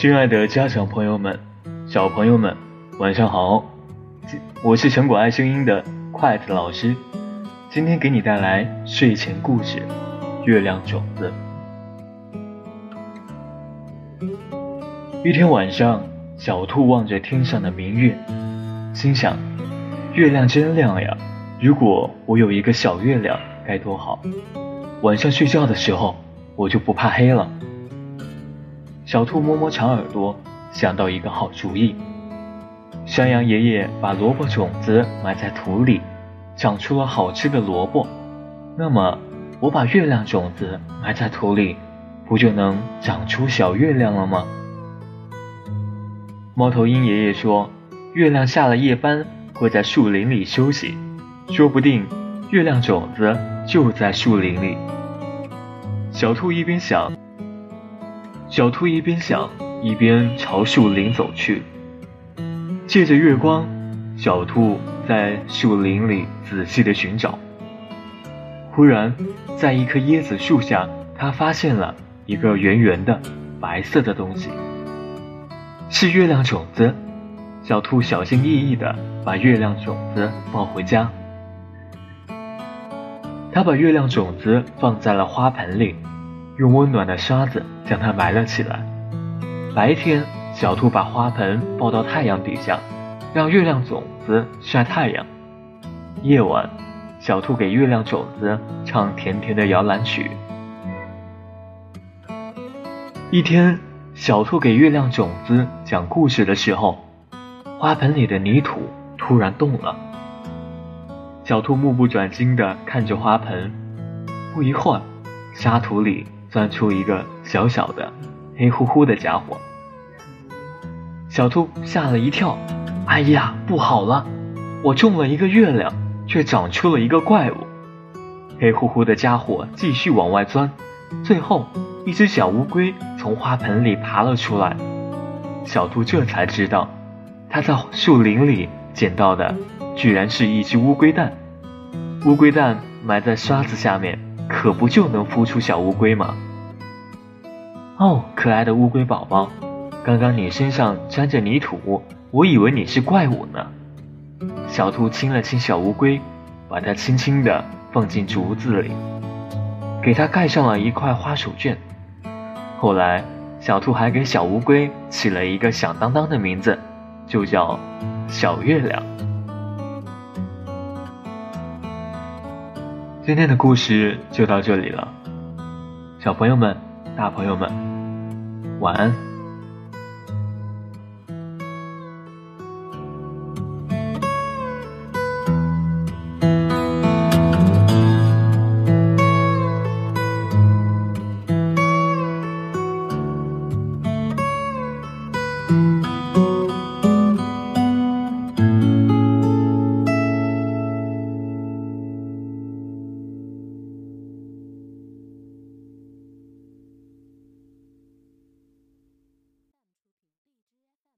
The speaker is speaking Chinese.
亲爱的家长朋友们、小朋友们，晚上好！我是成果爱声音的筷子老师，今天给你带来睡前故事《月亮种子》。一天晚上，小兔望着天上的明月，心想：月亮真亮呀！如果我有一个小月亮，该多好！晚上睡觉的时候，我就不怕黑了。小兔摸摸长耳朵，想到一个好主意。山羊爷爷把萝卜种子埋在土里，长出了好吃的萝卜。那么，我把月亮种子埋在土里，不就能长出小月亮了吗？猫头鹰爷爷说：“月亮下了夜班会在树林里休息，说不定月亮种子就在树林里。”小兔一边想。小兔一边想，一边朝树林走去。借着月光，小兔在树林里仔细的寻找。忽然，在一棵椰子树下，它发现了一个圆圆的、白色的东西，是月亮种子。小兔小心翼翼地把月亮种子抱回家。它把月亮种子放在了花盆里。用温暖的沙子将它埋了起来。白天，小兔把花盆抱到太阳底下，让月亮种子晒太阳。夜晚，小兔给月亮种子唱甜甜的摇篮曲。一天，小兔给月亮种子讲故事的时候，花盆里的泥土突然动了。小兔目不转睛地看着花盆，不一会儿，沙土里。钻出一个小小的、黑乎乎的家伙，小兔吓了一跳。哎呀，不好了！我种了一个月亮，却长出了一个怪物。黑乎乎的家伙继续往外钻，最后一只小乌龟从花盆里爬了出来。小兔这才知道，它在树林里捡到的居然是一只乌龟蛋。乌龟蛋埋在沙子下面。可不就能孵出小乌龟吗？哦，可爱的乌龟宝宝，刚刚你身上沾着泥土，我以为你是怪物呢。小兔亲了亲小乌龟，把它轻轻地放进竹子里，给它盖上了一块花手绢。后来，小兔还给小乌龟起了一个响当当的名字，就叫小月亮。今天的故事就到这里了，小朋友们、大朋友们，晚安。